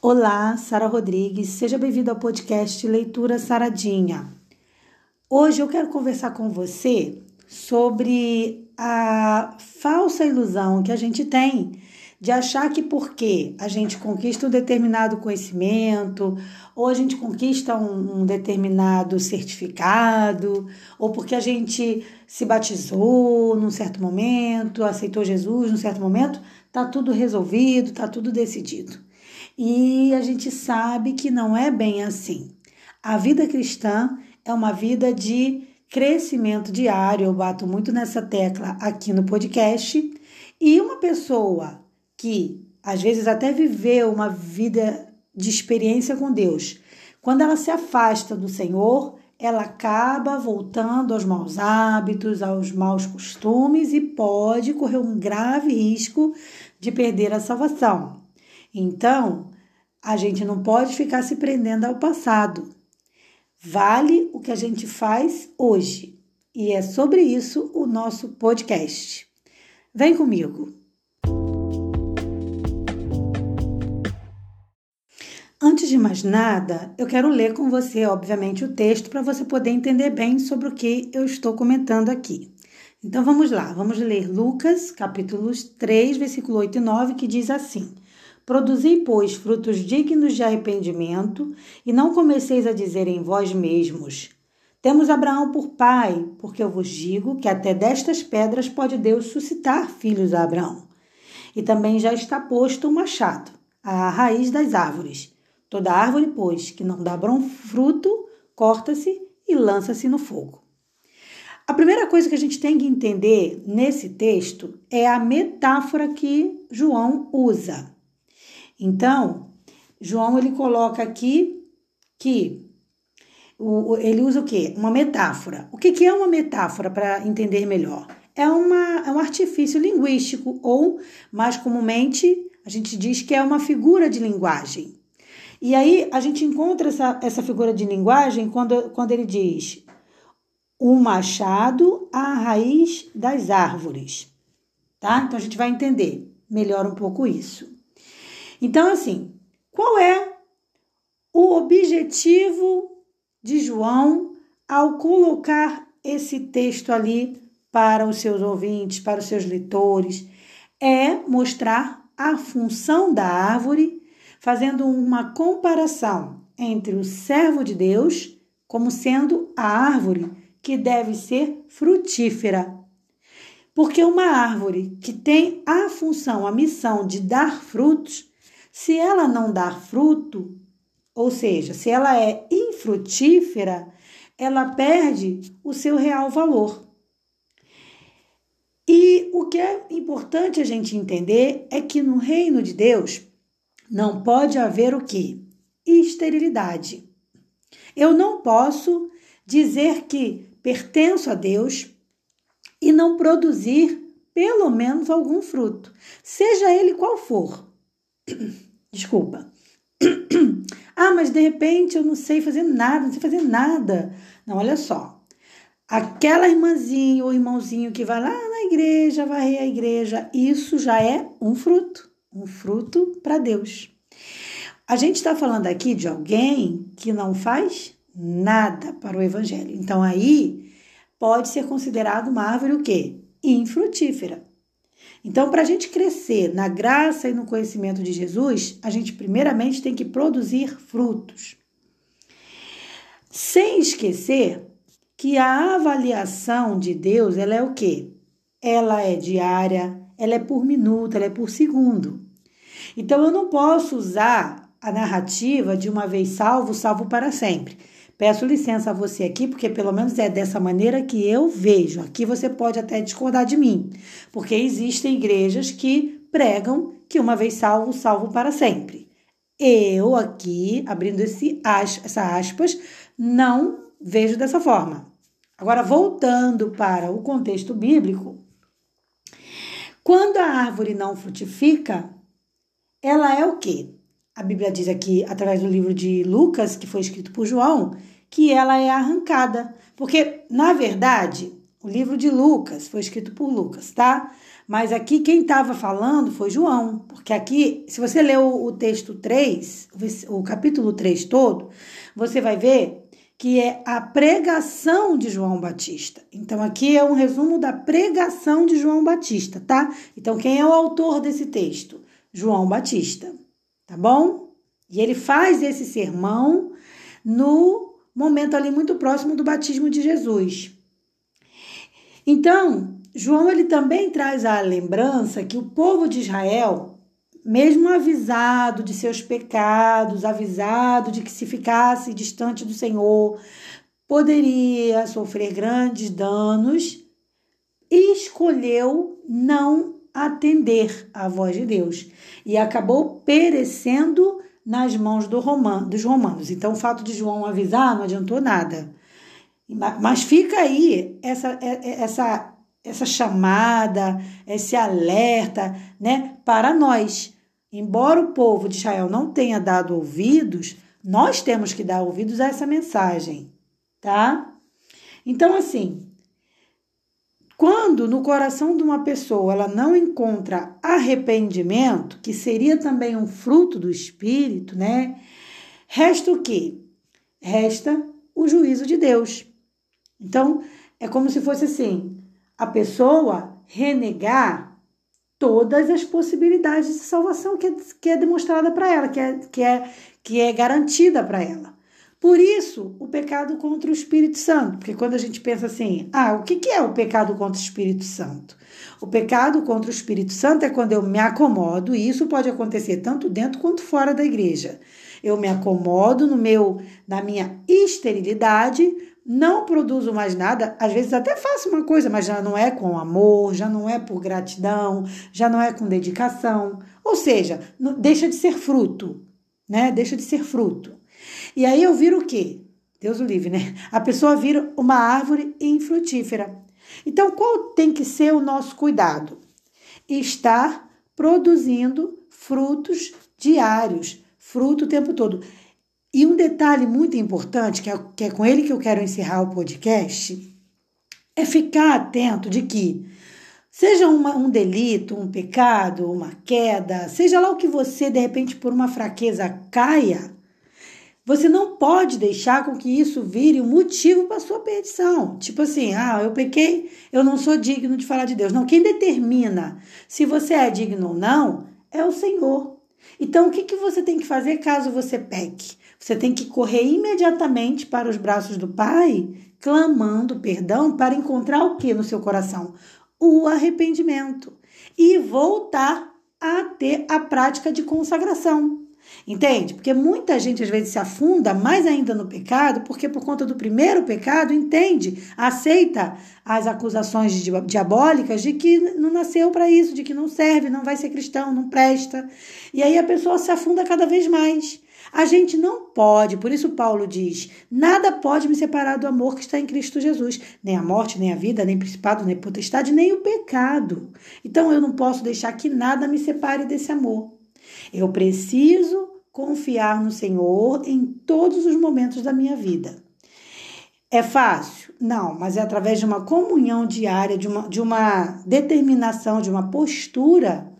Olá, Sara Rodrigues, seja bem-vindo ao podcast Leitura Saradinha. Hoje eu quero conversar com você sobre a falsa ilusão que a gente tem de achar que porque a gente conquista um determinado conhecimento, ou a gente conquista um, determinado certificado, ou porque a gente se batizou num certo momento, aceitou Jesus num certo momento, tá tudo resolvido, tá tudo decidido. E a gente sabe que não é bem assim. A vida cristã é uma vida de crescimento diário. Eu bato muito nessa tecla aqui no podcast. E uma pessoa que às vezes até viveu uma vida de experiência com Deus, quando ela se afasta do Senhor, ela acaba voltando aos maus hábitos, aos maus costumes e pode correr um grave risco de perder a salvação. Então, a gente não pode ficar se prendendo ao passado. Vale o que a gente faz hoje. E é sobre isso o nosso podcast. Vem comigo. Antes de mais nada, eu quero ler com você, obviamente, o texto para você poder entender bem sobre o que eu estou comentando aqui. Então vamos lá, vamos ler Lucas, capítulos 3, versículo 8 e 9, que diz assim: Produzi, pois, frutos dignos de arrependimento, e não comeceis a dizer em vós mesmos: Temos Abraão por pai, porque eu vos digo que até destas pedras pode Deus suscitar filhos a Abraão. E também já está posto o machado, à raiz das árvores. Toda árvore, pois, que não dá bom fruto, corta-se e lança-se no fogo. A primeira coisa que a gente tem que entender nesse texto é a metáfora que João usa. Então, João ele coloca aqui que o, ele usa o quê? Uma metáfora. O que, que é uma metáfora para entender melhor? É, uma, é um artifício linguístico, ou mais comumente a gente diz que é uma figura de linguagem. E aí a gente encontra essa, essa figura de linguagem quando, quando ele diz o machado à raiz das árvores. Tá? Então a gente vai entender melhor um pouco isso. Então, assim, qual é o objetivo de João ao colocar esse texto ali para os seus ouvintes, para os seus leitores? É mostrar a função da árvore, fazendo uma comparação entre o servo de Deus como sendo a árvore que deve ser frutífera. Porque uma árvore que tem a função, a missão de dar frutos, se ela não dar fruto, ou seja, se ela é infrutífera, ela perde o seu real valor. E o que é importante a gente entender é que no reino de Deus não pode haver o que? Esterilidade. Eu não posso dizer que pertenço a Deus e não produzir pelo menos algum fruto, seja ele qual for. Desculpa. ah, mas de repente eu não sei fazer nada, não sei fazer nada. Não, olha só. Aquela irmãzinha ou irmãozinho que vai lá na igreja, varrer a igreja, isso já é um fruto, um fruto para Deus. A gente está falando aqui de alguém que não faz nada para o evangelho. Então aí pode ser considerado uma árvore o quê? Infrutífera. Então, para a gente crescer na graça e no conhecimento de Jesus, a gente primeiramente tem que produzir frutos. Sem esquecer que a avaliação de Deus, ela é o quê? Ela é diária, ela é por minuto, ela é por segundo. Então eu não posso usar a narrativa de uma vez salvo, salvo para sempre. Peço licença a você aqui, porque pelo menos é dessa maneira que eu vejo. Aqui você pode até discordar de mim, porque existem igrejas que pregam que uma vez salvo, salvo para sempre. Eu aqui, abrindo esse, essa aspas, não vejo dessa forma. Agora, voltando para o contexto bíblico, quando a árvore não frutifica, ela é o quê? A Bíblia diz aqui, através do livro de Lucas, que foi escrito por João, que ela é arrancada. Porque, na verdade, O livro de Lucas foi escrito por Lucas, tá? Mas aqui quem estava falando foi João, porque aqui, se você ler o, o texto 3, o capítulo 3 todo, você vai ver que é a pregação de João Batista. Então, aqui é um resumo da pregação de João Batista, tá? Então, quem é o autor desse texto? João Batista, tá bom? E ele faz esse sermão no momento ali muito próximo do batismo de Jesus. Então, João ele também traz a lembrança que o povo de Israel, mesmo avisado de seus pecados, avisado de que se ficasse distante do Senhor, poderia sofrer grandes danos, escolheu não atender à voz de Deus e acabou perecendo nas mãos do Roman, dos romanos. Então, o fato de João avisar não adiantou nada. Mas fica aí essa, é, é, essa, essa chamada, esse alerta né, para nós. Embora o povo de Israel não tenha dado ouvidos, nós temos que dar ouvidos a essa mensagem, tá? Então, assim, quando no coração de uma pessoa ela não encontra arrependimento, que seria também um fruto do espírito, né? Resta o quê? Resta o juízo de Deus. Então, é como se fosse assim: a pessoa renegar todas as possibilidades de salvação que é, que é demonstrada para ela, que é, que é, que é garantida para ela. Por isso, o pecado contra o Espírito Santo. Porque quando a gente pensa assim, ah, o que é o pecado contra o Espírito Santo? O pecado contra o Espírito Santo é quando eu me acomodo, e isso pode acontecer tanto dentro quanto fora da igreja. Eu me acomodo no meu, na minha esterilidade, não produzo mais nada, às vezes até faço uma coisa, mas já não é com amor, já não é por gratidão, já não é com dedicação. Ou seja, deixa de ser fruto, né? Deixa de ser fruto. E aí eu viro o quê? Deus o livre, né? A pessoa vira uma árvore infrutífera. Então, qual tem que ser o nosso cuidado? Estar produzindo frutos diários, fruto o tempo todo. E um detalhe muito importante, que é, que é com ele que eu quero encerrar o podcast, é ficar atento de que, seja uma, um delito, um pecado, uma queda, seja lá o que você, de repente, por uma fraqueza caia, você não pode deixar com que isso vire um motivo para sua perdição. Tipo assim, ah, eu pequei, eu não sou digno de falar de Deus. Não, quem determina se você é digno ou não é o Senhor. Então, o que, que você tem que fazer caso você peque? Você tem que correr imediatamente para os braços do Pai, clamando perdão para encontrar o que no seu coração? O arrependimento. E voltar a ter a prática de consagração. Entende? Porque muita gente às vezes se afunda mais ainda no pecado, porque por conta do primeiro pecado entende, aceita as acusações diabólicas de que não nasceu para isso, de que não serve, não vai ser cristão, não presta. E aí a pessoa se afunda cada vez mais. A gente não pode, por isso Paulo diz: nada pode me separar do amor que está em Cristo Jesus, nem a morte, nem a vida, nem principado, nem potestade, nem o pecado. Então eu não posso deixar que nada me separe desse amor. Eu preciso confiar no Senhor em todos os momentos da minha vida. É fácil? Não, mas é através de uma comunhão diária, de uma, de uma determinação, de uma postura,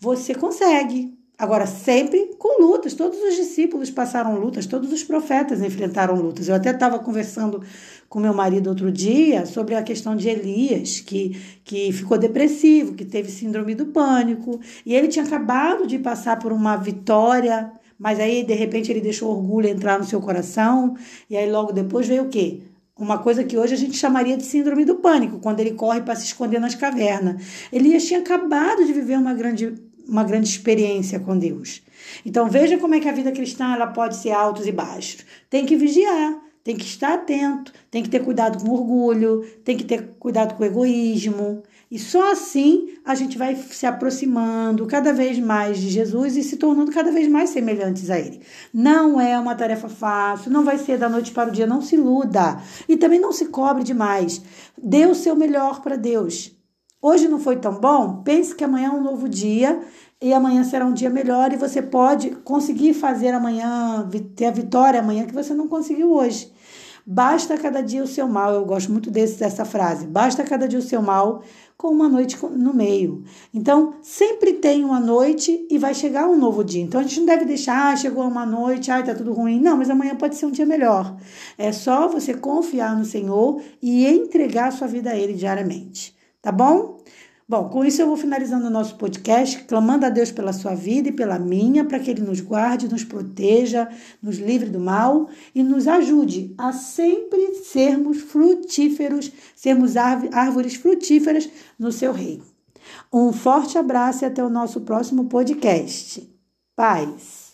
você consegue. Agora, sempre com lutas. Todos os discípulos passaram lutas, todos os profetas enfrentaram lutas. Eu até estava conversando com meu marido outro dia sobre a questão de Elias, que, que ficou depressivo, que teve síndrome do pânico, e ele tinha acabado de passar por uma vitória, mas aí de repente ele deixou orgulho entrar no seu coração, e aí logo depois veio o quê? Uma coisa que hoje a gente chamaria de síndrome do pânico, quando ele corre para se esconder nas cavernas. Elias tinha acabado de viver uma grande, uma grande experiência com Deus. Então veja como é que a vida cristã ela pode ser altos e baixos. Tem que vigiar tem que estar atento, tem que ter cuidado com orgulho, tem que ter cuidado com o egoísmo. E só assim a gente vai se aproximando cada vez mais de Jesus e se tornando cada vez mais semelhantes a Ele. Não é uma tarefa fácil, não vai ser da noite para o dia, não se iluda. E também não se cobre demais. Dê o seu melhor para Deus. Hoje não foi tão bom? Pense que amanhã é um novo dia e amanhã será um dia melhor e você pode conseguir fazer amanhã, ter a vitória amanhã que você não conseguiu hoje. Basta cada dia o seu mal. Eu gosto muito desse, dessa frase. Basta cada dia o seu mal com uma noite no meio. Então, sempre tem uma noite e vai chegar um novo dia. Então, a gente não deve deixar, ah, chegou uma noite, ai, tá tudo ruim. Não, mas amanhã pode ser um dia melhor. É só você confiar no Senhor e entregar a sua vida a Ele diariamente. Tá bom? Bom, com isso eu vou finalizando o nosso podcast, clamando a Deus pela sua vida e pela minha, para que Ele nos guarde, nos proteja, nos livre do mal e nos ajude a sempre sermos frutíferos, sermos árvores frutíferas no seu reino. Um forte abraço e até o nosso próximo podcast. Paz.